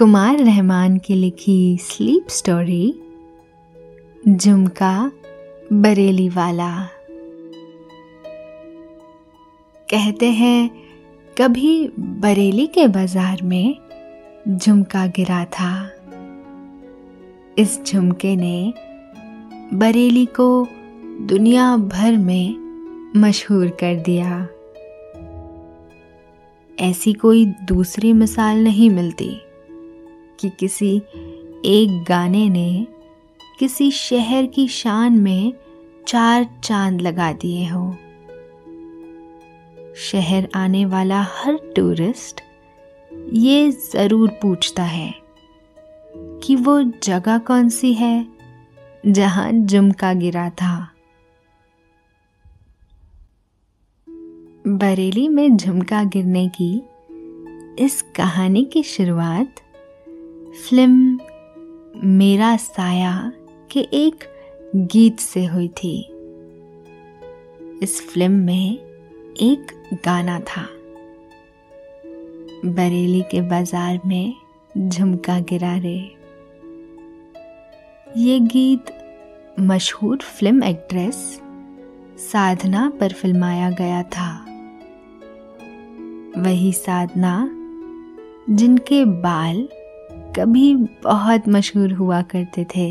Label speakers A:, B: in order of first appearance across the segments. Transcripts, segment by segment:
A: कुमार रहमान की लिखी sleep story झुमका, बरेली वाला। कहते हैं, कभी बरेली के बाज़ार में झुमका गिरा था। इस झुमके ने बरेली को दुनिया भर में मशहूर कर दिया। ऐसी कोई दूसरी मिसाल नहीं मिलती। कि किसी एक गाने ने किसी शहर की शान में चार चाँद लगा दिए हो। शहर आने वाला हर टूरिस्ट ये ज़रूर पूछता है कि वो जगह कौन सी है जहाँ झुमका गिरा था। बरेली में झुमका गिरने की इस कहानी की शुरुआत फ़िल्म मेरा साया के एक गीत से हुई थी। इस फ़िल्म में एक गाना था। बरेली के बाज़ार में झुमका गिरा रे। ये गीत मशहूर फ़िल्म एक्ट्रेस साधना पर फिल्माया गया था। वही साधना जिनके बाल कभी बहुत मशहूर हुआ करते थे।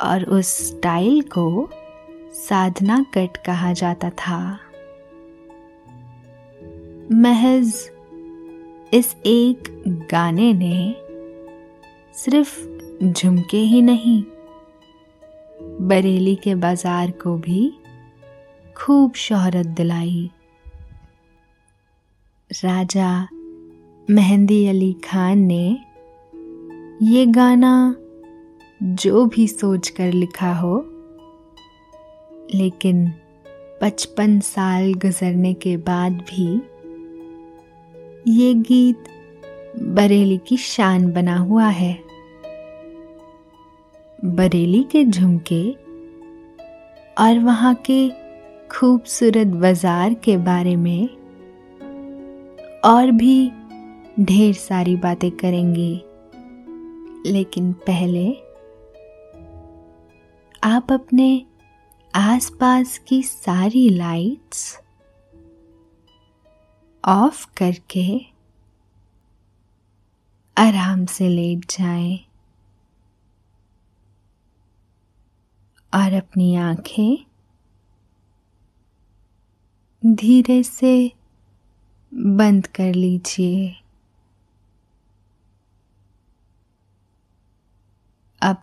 A: और उस स्टाइल को साधना कट कहा जाता था। महज इस एक गाने ने सिर्फ़ झुमके ही नहीं, बरेली के बाज़ार को भी खूब शोहरत दिलाई। राजा मेहंदी अली खान ने ये गाना जो भी सोच कर लिखा हो, लेकिन पचपन साल गुजरने के बाद भी ये गीत बरेली की शान बना हुआ है। बरेली के झुमके और वहाँ के खूबसूरत बाज़ार के बारे में और भी ढेर सारी बातें करेंगे। लेकिन पहले आप अपने आसपास की सारी लाइट्स ऑफ़ करके आराम से लेट जाएँ और अपनी आँखें धीरे से बंद कर लीजिए अब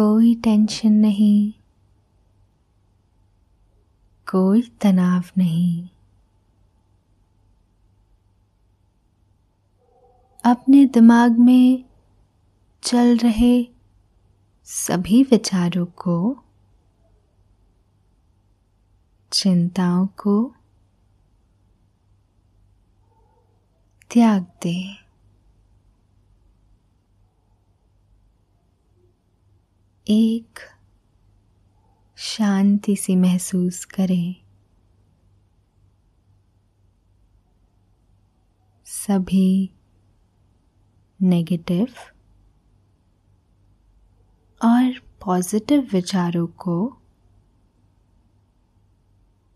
A: कोई टेंशन नहीं। कोई तनाव नहीं। अपने दिमाग में चल रहे सभी विचारों को, चिंताओं को त्याग दें। एक शांति सी महसूस करें। सभी नेगेटिव और पॉजिटिव विचारों को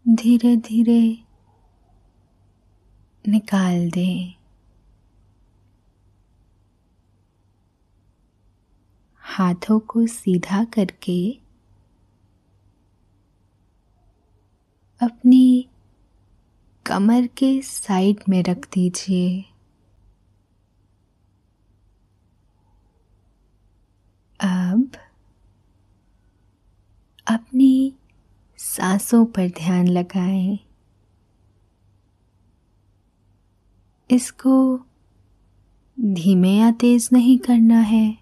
A: धीरे धीरे निकाल दें। हाथों को सीधा करके अपनी कमर के साइड में रख दीजिए। अब अपनी सांसों पर ध्यान लगाएँ। इसको धीमे या तेज नहीं करना है।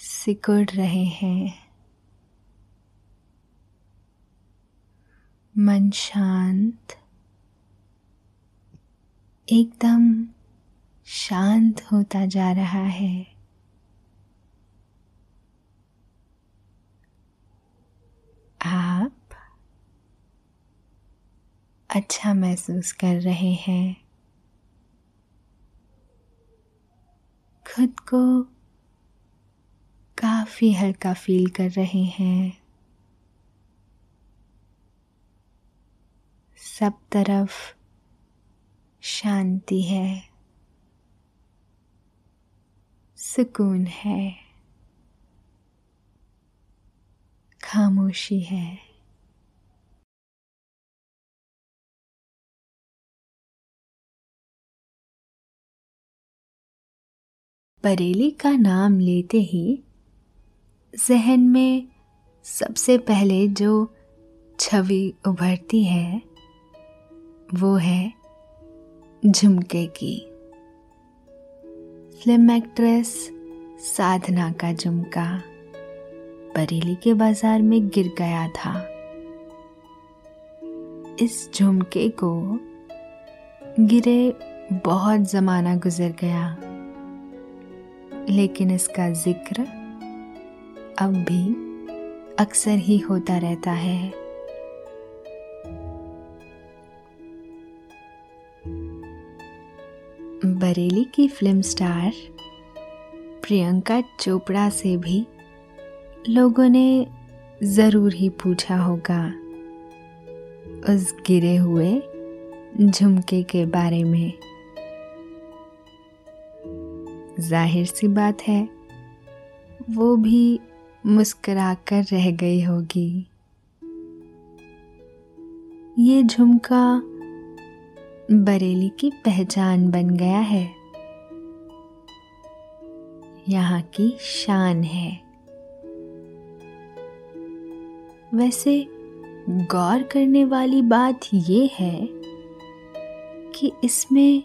A: सिकुड़ रहे हैं। मन शांत। एकदम शांत होता जा रहा है। आप अच्छा महसूस कर रहे हैं। खुद को काफ़ी हल्का फील कर रहे हैं। सब तरफ़ शांति है। सुकून है। खामोशी है। बरेली का नाम लेते ही जहन में सबसे पहले जो छवि उभरती है, वो है झुमके की। फ़िल्म एक्ट्रेस साधना का झुमका बरेली के बाज़ार में गिर गया था। इस झुमके को गिरे बहुत जमाना गुजर गया, लेकिन इसका ज़िक्र अब भी अक्सर ही होता रहता है। बरेली की फ़िल्म स्टार प्रियंका चोपड़ा से भी लोगों ने ज़रूर ही पूछा होगा, उस गिरे हुए झुमके के बारे में। ज़ाहिर सी बात है, वो भी मुस्कुराकर रह गई होगी। ये झुमका बरेली की पहचान बन गया है। यहाँ की शान है। वैसे गौर करने वाली बात ये है कि इसमें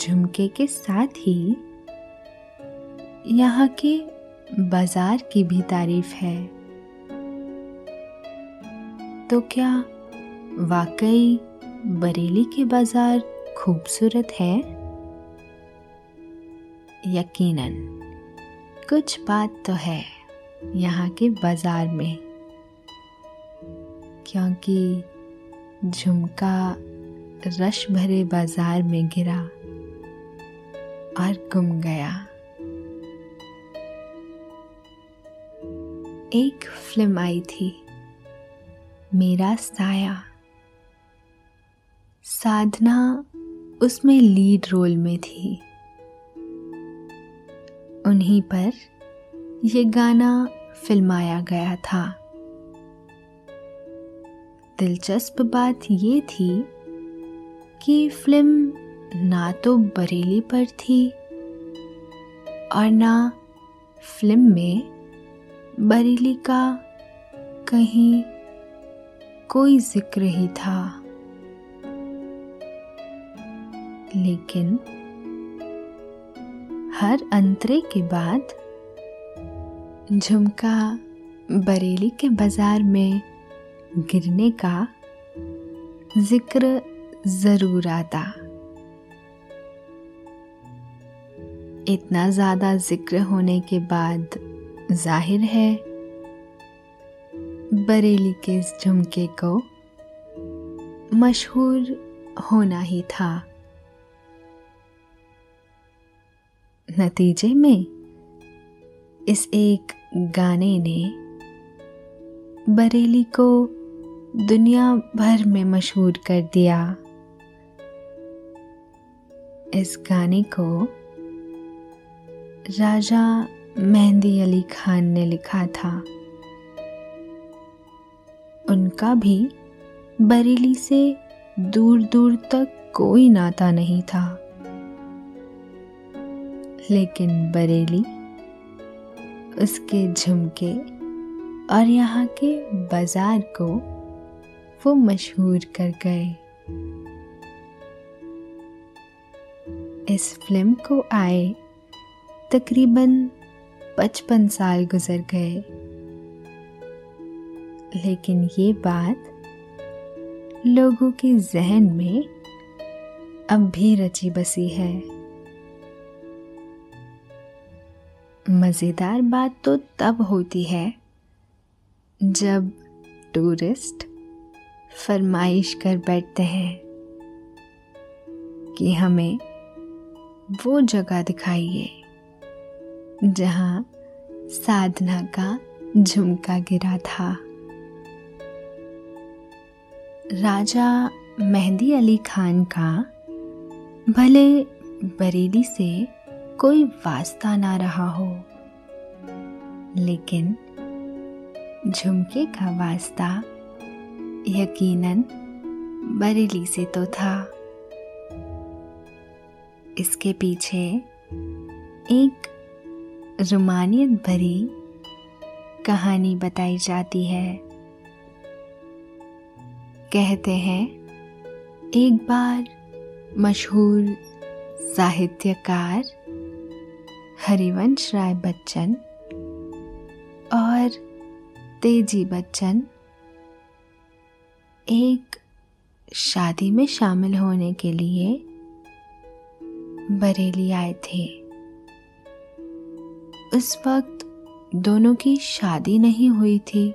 A: झुमके के साथ ही यहाँ के बाज़ार की भी तारीफ़ है। तो क्या वाकई बरेली के बाज़ार खूबसूरत है? यकीनन, कुछ बात तो है यहाँ के बाज़ार में, क्योंकि झुमका रश भरे बाज़ार में गिरा और गुम गया। एक फ़िल्म आई थी, मेरा साया। साधना उसमें लीड रोल में थी। उन्हीं पर यह गाना फिल्माया गया था। दिलचस्प बात ये थी कि फ़िल्म ना तो बरेली पर थी और ना फ़िल्म में बरेली का कहीं कोई ज़िक्र ही था। लेकिन हर अंतरे के बाद झुमका बरेली के बाज़ार में गिरने का ज़िक्र ज़रूर आता। इतना ज़्यादा ज़िक्र होने के बाद ज़ाहिर है, बरेली के इस झुमके को मशहूर होना ही था। नतीजे में, इस एक गाने ने बरेली को दुनिया भर में मशहूर कर दिया। इस गाने को राजा मेहंदी अली खान ने लिखा था। उनका भी बरेली से दूर दूर तक कोई नाता नहीं था। लेकिन बरेली उसके झुमके और यहाँ के बाज़ार को वो मशहूर कर गए। इस फ़िल्म को आए तकरीबन पचपन साल गुजर गए। लेकिन ये बात लोगों के जहन में अब भी रची बसी है। मज़ेदार बात तो तब होती है जब टूरिस्ट फरमाइश कर बैठते हैं कि हमें वो जगह दिखाइए। जहाँ साधना का झुमका गिरा था। राजा मेहंदी अली खान का भले बरेली से कोई वास्ता ना रहा हो, लेकिन झुमके का वास्ता यकीनन बरेली से तो था। इसके पीछे एक रुमानियत भरी कहानी बताई जाती है। कहते हैं, एक बार मशहूर साहित्यकार हरिवंश राय बच्चन और तेज़ी बच्चन एक शादी में शामिल होने के लिए बरेली आए थे। उस वक्त दोनों की शादी नहीं हुई थी।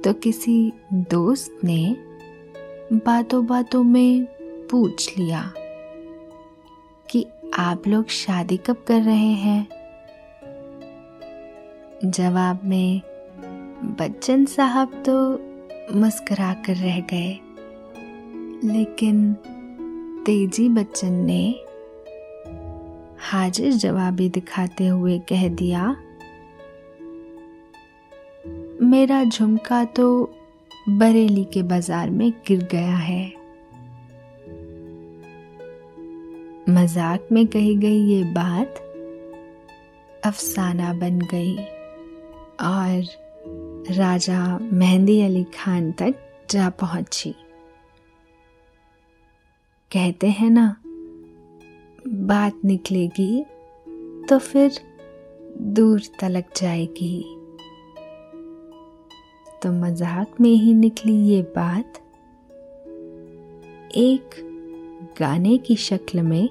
A: तो किसी दोस्त ने बातों बातों में पूछ लिया कि आप लोग शादी कब कर रहे हैं? जवाब में, बच्चन साहब तो मुस्करा कर रह गए। लेकिन तेज़ी बच्चन ने हाजिर जवाबी दिखाते हुए कह दिया, मेरा झुमका तो बरेली के बाज़ार में गिर गया है। मज़ाक में कही गई ये बात अफसाना बन गई और राजा मेहंदी अली खान तक जा पहुँची। कहते हैं ना बात निकलेगी तो फिर दूर तलक जाएगी। तो मज़ाक में ही निकली ये बात। एक गाने की शक्ल में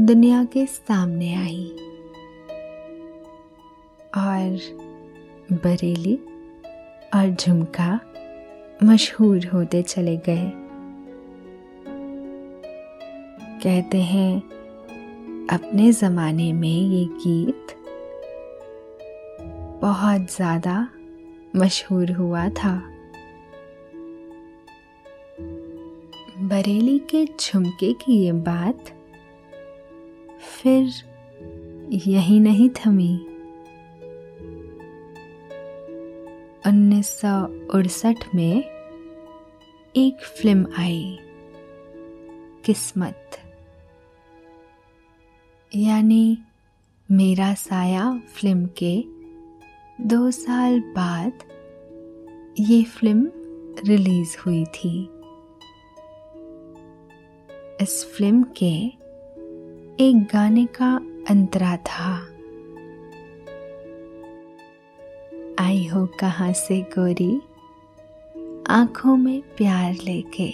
A: दुनिया के सामने आई। और बरेली और झुमका मशहूर होते चले गए। कहते हैं, अपने ज़माने में ये गीत बहुत ज़्यादा मशहूर हुआ था। बरेली के झुमके की ये बात फिर यही नहीं थमी। उन्नीस में एक फ़िल्म आई, किस्मत। यानी मेरा साया फ़िल्म के दो साल बाद ये फ़िल्म रिलीज़ हुई थी। इस फ़िल्म के एक गाने का अंतरा था। आई हो कहाँ से गोरी? आँखों में प्यार लेके।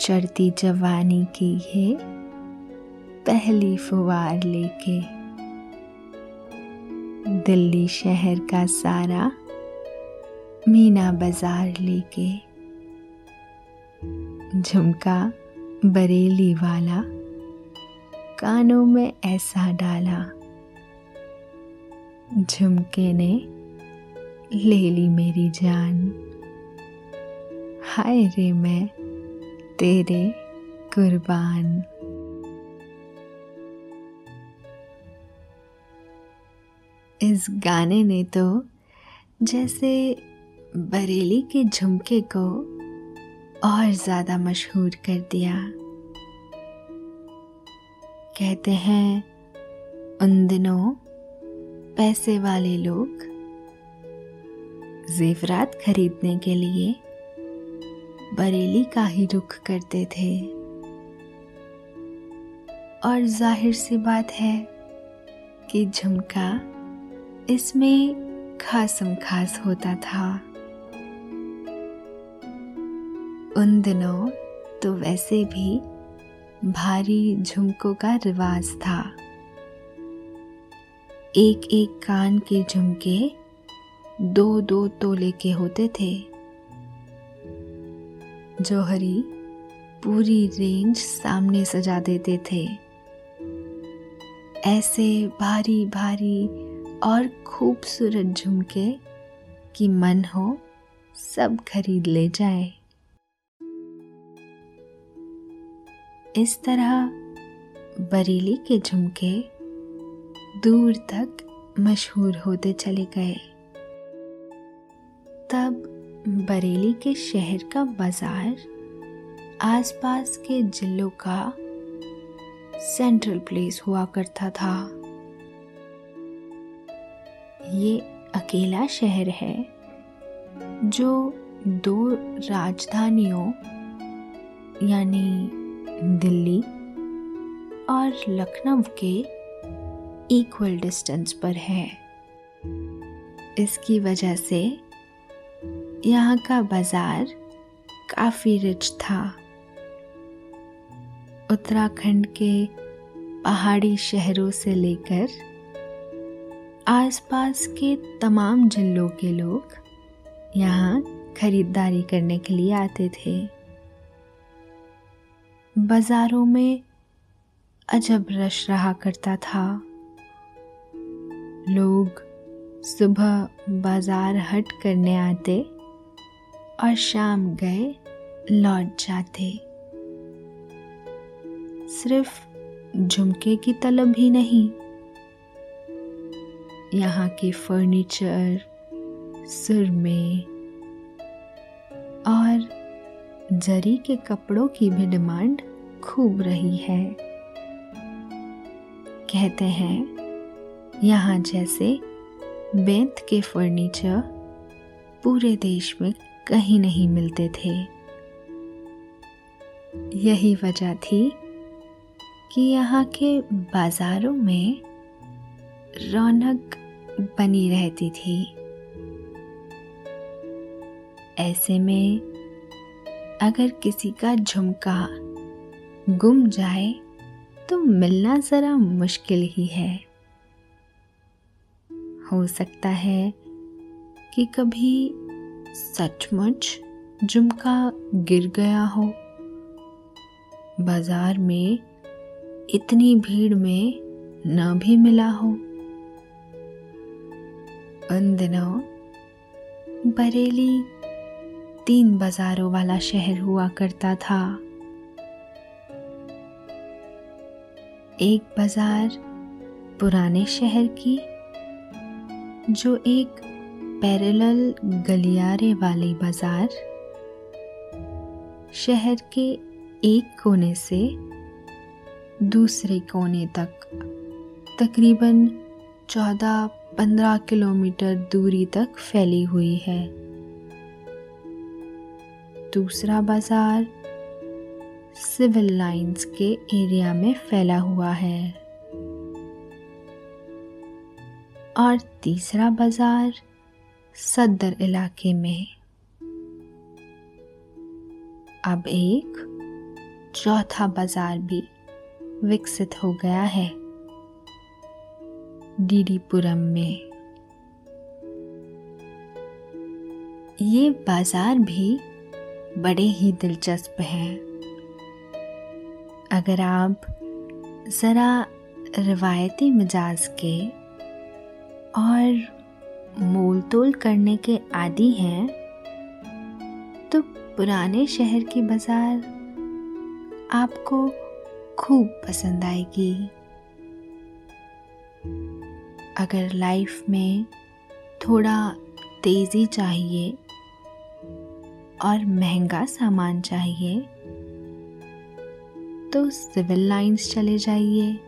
A: चढ़ती जवानी की ये पहली फुवार लेके। दिल्ली शहर का सारा मीना बाज़ार लेके। झुमका बरेली वाला कानों में ऐसा डाला। झुमके ने ले ली मेरी जान। हाय रे मैं तेरे कुर्बान। इस गाने ने तो जैसे बरेली के झुमके को और ज़्यादा मशहूर कर दिया। कहते हैं, उन दिनों पैसे वाले लोग जेवरात खरीदने के लिए बरेली का ही रुख करते थे। और ज़ाहिर सी बात है कि झुमका इसमें खासम खास होता था। उन दिनों तो वैसे भी भारी झुमकों का रिवाज था। एक एक कान के झुमके दो दो तोले के होते थे। जौहरी पूरी रेंज सामने सजा देते थे। ऐसे भारी भारी और खूबसूरत झुमके कि मन हो, सब खरीद ले जाए। इस तरह बरेली के झुमके दूर तक मशहूर होते चले गए। तब बरेली के शहर का बाज़ार, आसपास के जिलों का सेंट्रल प्लेस हुआ करता था। ये अकेला शहर है जो दो राजधानियों, यानी दिल्ली और लखनऊ के इक्वल डिस्टेंस पर है। इसकी वजह से यहाँ का बाज़ार काफ़ी रिच था। उत्तराखंड के पहाड़ी शहरों से लेकर आसपास के तमाम जिलों के लोग यहाँ खरीदारी करने के लिए आते थे। बाजारों में अजब रश रहा करता था। लोग सुबह बाज़ार हट करने आते और शाम गए लौट जाते। सिर्फ़ झुमके की तलब ही नहीं यहाँ के फर्नीचर सुरमे और जरी के कपड़ों की भी डिमांड खूब रही है। कहते हैं, यहाँ जैसे बेंत के फर्नीचर पूरे देश में कहीं नहीं मिलते थे। यही वजह थी कि यहाँ के बाजारों में रौनक बनी रहती थी। ऐसे में अगर किसी का झुमका गुम जाए तो मिलना ज़रा मुश्किल ही है। हो सकता है कि कभी सचमुच झुमका गिर गया हो। बाज़ार में इतनी भीड़ में न भी मिला हो। उन दिनों बरेली तीन बाजारों वाला शहर हुआ करता था। एक बाज़ार पुराने शहर की, जो एक पैरेलल गलियारे वाली बाज़ार, शहर के एक कोने से दूसरे कोने तक, तकरीबन चौदह पंद्रह किलोमीटर दूरी तक फैली हुई है। दूसरा बाज़ार सिविल लाइंस के एरिया में फैला हुआ है। और तीसरा बाज़ार सदर इलाके में। अब एक चौथा बाज़ार भी विकसित हो गया है। डीडीपुरम में। ये बाज़ार भी बड़े ही दिलचस्प हैं। अगर आप ज़रा रिवायती मिजाज के और मोल तोल करने के आदि हैं तो पुराने शहर की बाज़ार आपको खूब पसंद आएगी। अगर लाइफ में थोड़ा तेज़ी चाहिए और महँगा सामान चाहिए तो सिविल लाइंस चले जाइए।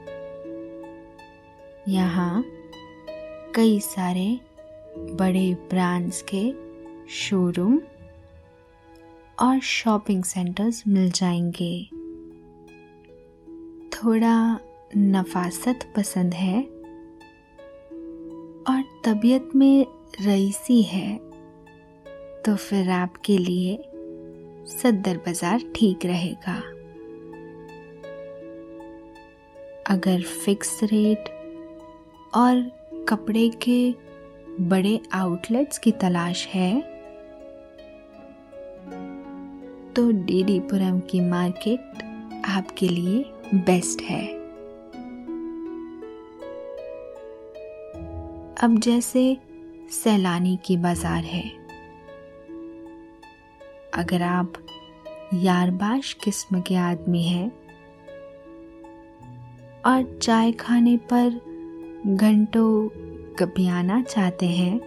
A: यहाँ कई सारे बड़े ब्रांड्स के शोरूम और शॉपिंग सेंटर्स मिल जाएँगे। थोड़ा नफासत पसंद है तबीयत में रईसी है तो फिर आपके लिए सदर बाज़ार ठीक रहेगा। अगर फिक्स रेट और कपड़े के बड़े आउटलेट्स की तलाश है तो डीडीपुरम की मार्केट आपके लिए बेस्ट है। अब जैसे सैलानी की बाज़ार है। अगर आप यारबाश किस्म के आदमी हैं और चाय खाने पर घंटों कभी आना चाहते हैं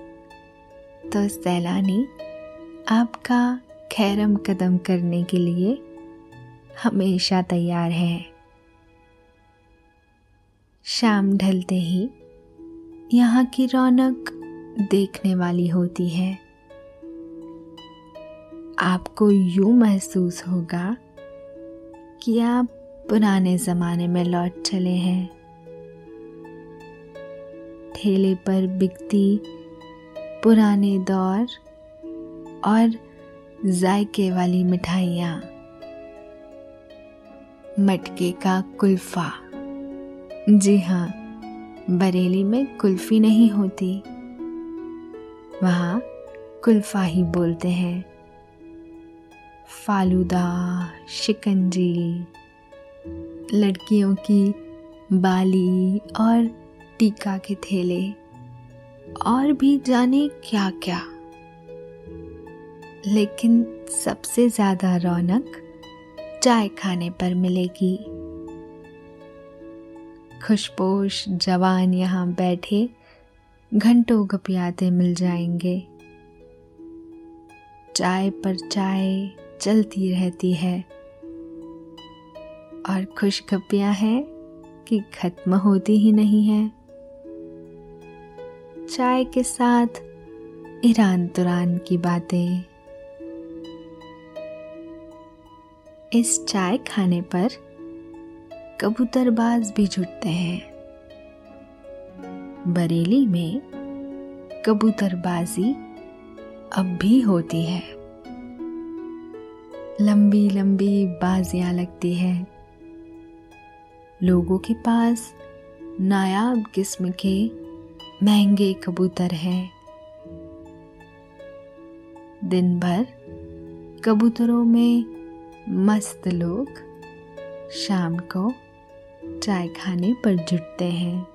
A: तो सैलानी आपका खैरम कदम करने के लिए हमेशा तैयार है। शाम ढलते ही यहाँ की रौनक देखने वाली होती है। आपको यूँ महसूस होगा कि आप पुराने ज़माने में लौट चले हैं। ठेले पर बिकती पुराने दौर और जायके वाली मिठाइयाँ। मटके का कुल्फा। जी हाँ बरेली में कुल्फ़ी नहीं होती। वहाँ कुल्फ़ा ही बोलते हैं। फालूदा, शिकंजी, लड़कियों की बाली और टीका के थैले, और भी जाने क्या क्या लेकिन सबसे ज़्यादा रौनक चाय खाने पर मिलेगी। खुशपोश जवान यहाँ बैठे घंटों गपियाते मिल जाएँगे। चाय पर चाय चलती रहती है। और खुशगपियाँ हैं कि खत्म होती ही नहीं है। चाय के साथ ईरान तुरान की बातें। इस चाय खाने पर कबूतरबाज भी जुटते हैं। बरेली में कबूतरबाजी अब भी होती है। लंबी लंबी बाजियाँ लगती है। लोगों के पास नायाब किस्म के महँगे कबूतर हैं। दिन भर कबूतरों में मस्त लोग शाम को चाय खाने पर जुटते हैं।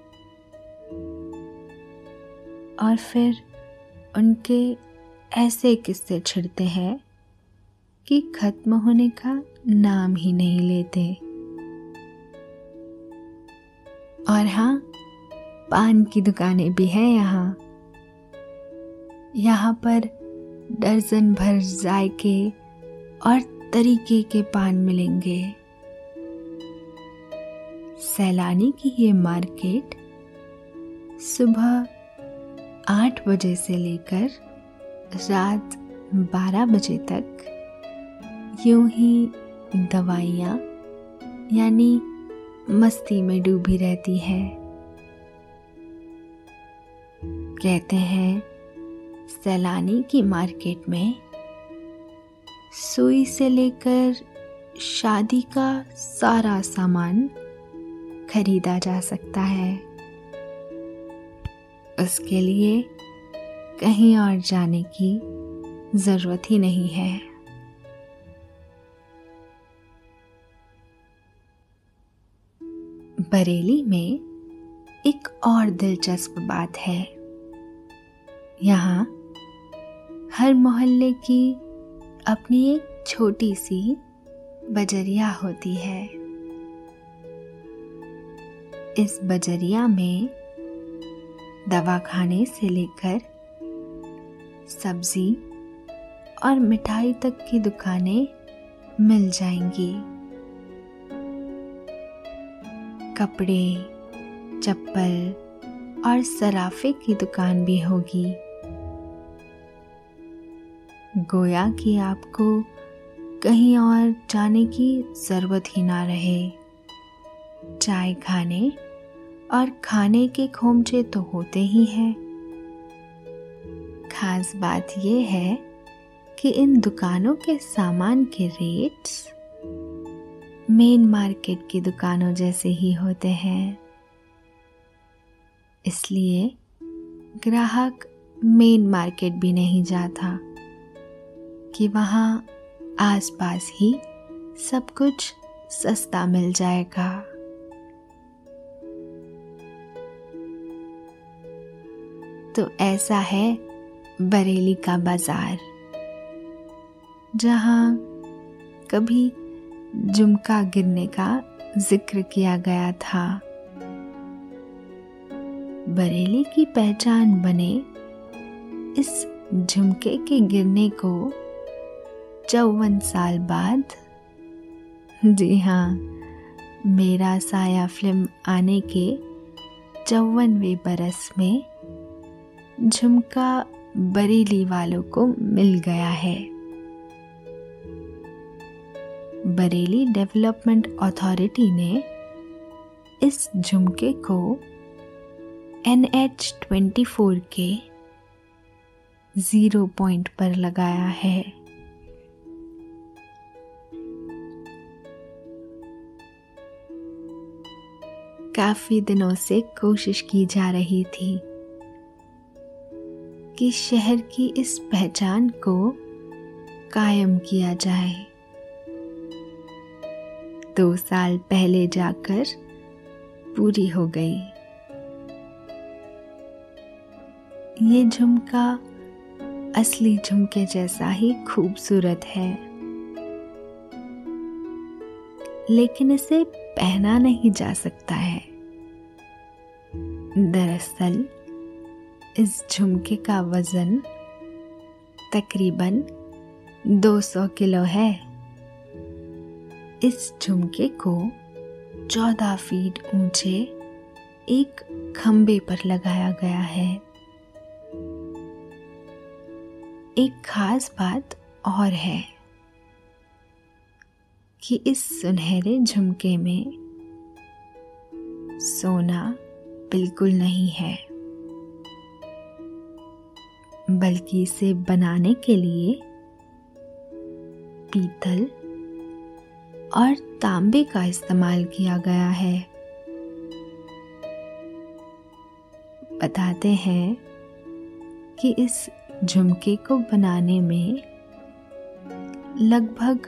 A: और फिर उनके ऐसे किस्से छिड़ते हैं कि खत्म होने का नाम ही नहीं लेते। और हाँ पान की दुकानें भी हैं यहाँ। यहाँ पर दर्जन भर जायके और तरीके के पान मिलेंगे। सैलानी की ये मार्केट सुबह आठ बजे से लेकर रात बारह बजे तक यूँ ही दवाइयाँ, यानी मस्ती में डूबी रहती है। कहते हैं, सैलानी की मार्केट में सुई से लेकर शादी का सारा सामान खरीदा जा सकता है। उसके लिए कहीं और जाने की ज़रूरत ही नहीं है। बरेली में एक और दिलचस्प बात है। यहाँ हर मोहल्ले की अपनी एक छोटी सी बजरिया होती है। इस बजरिया में दवा खाने से लेकर सब्ज़ी और मिठाई तक की दुकानें मिल जाएँगी। कपड़े, चप्पल और सराफे की दुकान भी होगी। गोया कि आपको कहीं और जाने की ज़रूरत ही ना रहे। चाय खाने और खाने के खोमचे तो होते ही हैं। खास बात यह है कि इन दुकानों के सामान के रेट्स मेन मार्केट की दुकानों जैसे ही होते हैं। इसलिए ग्राहक मेन मार्केट भी नहीं जाता कि वहाँ आसपास ही सब कुछ सस्ता मिल जाएगा। तो ऐसा है बरेली का बाज़ार, जहाँ कभी झुमका गिरने का ज़िक्र किया गया था। बरेली की पहचान बने इस झुमके के गिरने को चौवन साल बाद। जी हाँ मेरा साया फ़िल्म आने के चौवनवे बरस में झुमका बरेली वालों को मिल गया है। बरेली डेवलपमेंट अथॉरिटी ने इस झुमके को एन एच ट्वेंटी फोर के ज़ीरो पॉइंट पर लगाया है। काफ़ी दिनों से कोशिश की जा रही थी कि शहर की इस पहचान को कायम किया जाए। दो साल पहले जाकर पूरी हो गई। ये झुमका असली झुमके जैसा ही खूबसूरत है। लेकिन इसे पहना नहीं जा सकता है। दरअसल इस झुमके का वज़न तकरीबन 200 किलो है। इस झुमके को 14 फीट ऊँचे एक खंबे पर लगाया गया है। एक खास बात और है कि इस सुनहरे झुमके में सोना बिल्कुल नहीं है। बल्कि इसे बनाने के लिए पीतल और तांबे का इस्तेमाल किया गया है। बताते हैं कि इस झुमके को बनाने में लगभग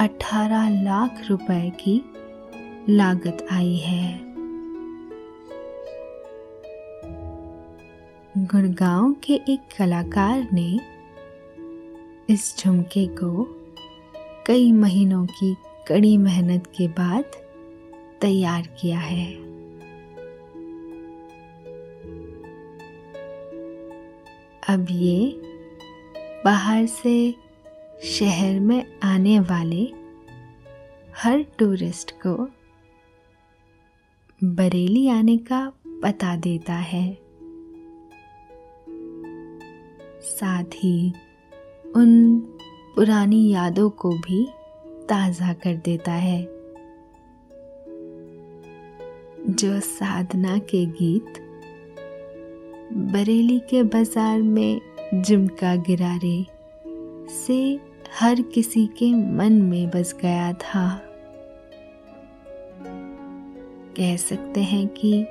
A: 18 लाख रुपए की लागत आई है। गुड़गांव के एक कलाकार ने इस झुमके को कई महीनों की कड़ी मेहनत के बाद तैयार किया है। अब ये बाहर से शहर में आने वाले हर टूरिस्ट को बरेली आने का पता देता है। साथ ही उन पुरानी यादों को भी ताज़ा कर देता है। जो साधना के गीत बरेली के बाज़ार में जिमका गिरारे से हर किसी के मन में बस गया था। कह सकते हैं कि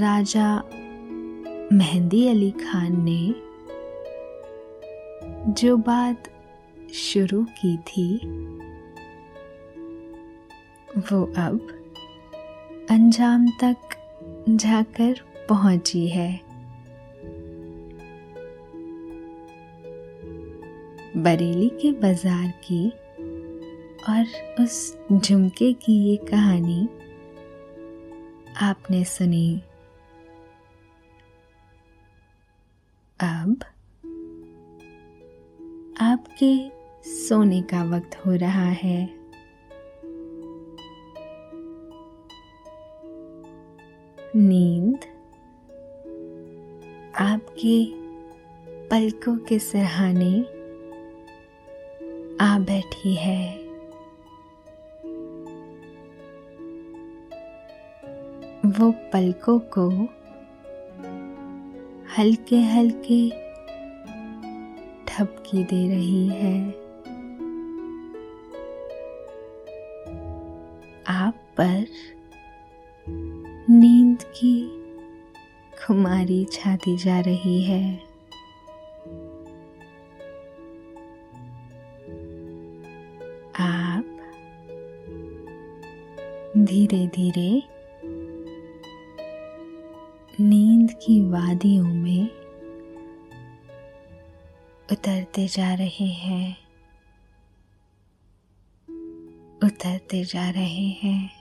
A: राजा मेहंदी अली खान ने जो बात शुरू की थी, वो अब अंजाम तक जाकर पहुँची है। बरेली के बाज़ार की और उस झुमके की ये कहानी आपने सुनी। अब आपके सोने का वक्त हो रहा है। नींद आपके पलकों के सहाने आ बैठी है। वो पलकों को हल्के हल्के ठपकी दे रही है। आप पर नींद की खुमारी छाती जा रही है। आप धीरे धीरे नींद की वादियों उतरते जा रहे हैं उतरते जा रहे हैं।